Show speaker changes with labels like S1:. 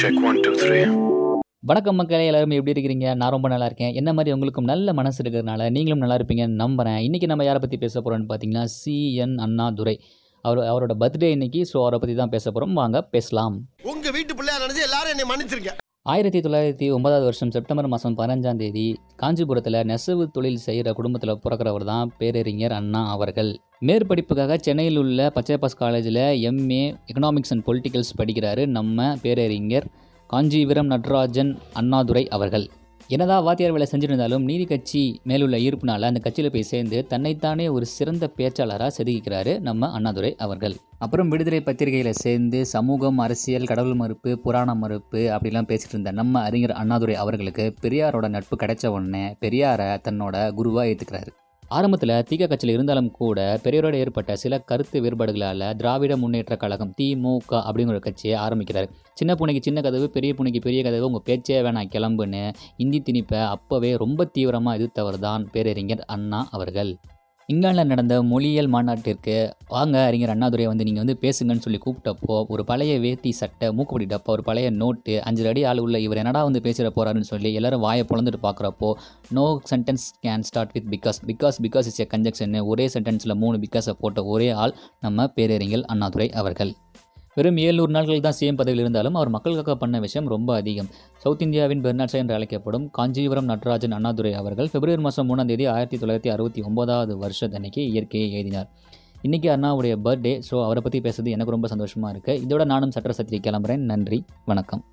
S1: Check one, two, three.
S2: வணக்கம் மக்களே எல்லாரும் எப்படி இருக்கிறீங்க? நான் ரொம்ப நல்லா இருக்கேன். என்ன மாதிரி உங்களுக்கும் நல்ல மனசு இருக்கிறதுனால நீங்களும் நல்லா இருப்பீங்கன்னு நம்புகிறேன் இன்றைக்கி நம்ம யாரை பற்றி பேச போகிறோம்னு பார்த்தீங்கன்னா சிஎன் அண்ணாதுரை. அவர் அவரோட பர்த்டே இன்னைக்கு ஸோ அவரை பற்றி தான் பேச போகிறோம் வாங்க பேசலாம்.
S3: உங்க வீட்டு பிள்ளையா நினைச்சு எல்லாரும் என்னை மன்னிச்சிருங்க.
S2: ஆயிரத்தி தொள்ளாயிரத்தி ஒன்பதாவது வருஷம் செப்டம்பர் மாதம் பதினஞ்சாம் தேதி காஞ்சிபுரத்தில் நெசவு தொழில் செய்கிற குடும்பத்தில் பிறக்கிறவர் தான் பேரறிஞர் அண்ணா அவர்கள். மேற்படிப்புக்காக சென்னையில் உள்ள பச்சைப்பாஸ் காலேஜில் எம்ஏ எக்கனாமிக்ஸ் அண்ட் பொலிட்டிக்கல்ஸ் படிக்கிறாரு நம்ம பேரறிஞர் காஞ்சிபுரம் நடராஜன் அண்ணாதுரை அவர்கள். என்னதான் வாத்தியார் வேலை செஞ்சிருந்தாலும் நீதி கட்சி மேலுள்ள ஈர்ப்புனால அந்த கட்சியில் போய் சேர்ந்து தன்னைத்தானே ஒரு சிறந்த பேச்சாளராக செதுக்கிக்கிறாரு நம்ம அண்ணாதுரை அவர்கள். அப்புறம் விடுதலை பத்திரிகையில் சேர்ந்து சமூகம் அரசியல் கடவுள் மறுப்பு புராண மறுப்பு அப்படிலாம் பேசிகிட்டு இருந்த நம்ம அறிஞர் அண்ணாதுரை அவர்களுக்கு பெரியாரோட நட்பு கிடைச்ச உடனே பெரியாரை தன்னோட குருவாக ஏற்றுக்கிறாரு ஆரம்பத்தில் திக கட்சியில் இருந்தாலும் கூட பெரியோரோடு ஏற்பட்ட சில கருத்து வேறுபாடுகளால் திராவிட முன்னேற்ற கழகம் திமுக அப்படிங்கிற ஒரு கட்சியை ஆரம்பிக்கிறார். சின்ன பூனைக்கு சின்ன கதவு பெரிய பூனைக்கு பெரிய கதவு உங்கள் பேச்சே வேணாம் கிளம்புன்னு இந்தி திணிப்பை அப்போவே ரொம்ப தீவிரமாக எதிர்த்தவர் தான் பேரறிஞர் அண்ணா அவர்கள். இங்கிலாண்டில் நடந்த மொழியியல் மாநாட்டிற்கு வாங்க அறிஞர் அண்ணாதுரை வந்து நீங்கள் வந்து பேசுங்கன்னு சொல்லி கூப்பிட்டப்போ ஒரு பழைய வேட்டி சட்டை மூக்குப்படி டப்பா ஒரு பழைய நோட்டு அஞ்சு அடி ஆள் உள்ள இவர் என்னடா வந்து பேசுகிற போகிறாருன்னு சொல்லி எல்லாரும் வாயை பொழந்துட்டு பார்க்குறப்போ no sentence can start with because because because is a conjunction ஒரே சென்டென்ஸில் மூணு பிகாஸை போட்ட ஒரே ஆள் நம்ம பேரறிஞர் அண்ணாதுரை அவர்கள். வெறும் ஏழ்நூறு நாட்கள் தான் சிஎம் பதவியில் இருந்தாலும் அவர் மக்களுக்காக பண்ண விஷயம் ரொம்ப அதிகம். சவுத் இந்தியாவின் பெர்னாட்சா என்று அழைக்கப்படும் காஞ்சிபுரம் நடராஜன் அண்ணாதுரை அவர்கள் பிப்ரவரி மாதம் மூணாம் தேதி ஆயிரத்தி தொள்ளாயிரத்தி அறுபத்தி ஒன்பதாவது வருஷத்தன்னைக்கு இயற்கையை எழுதினார். இன்றைக்கி அண்ணாவுடைய பர்த்டே ஸோ அவரை பற்றி பேசுறது எனக்கு ரொம்ப சந்தோஷமாக இருக்குது இதோட நானும் சட்ட சத்திரி கிளம்புறேன். நன்றி. வணக்கம்.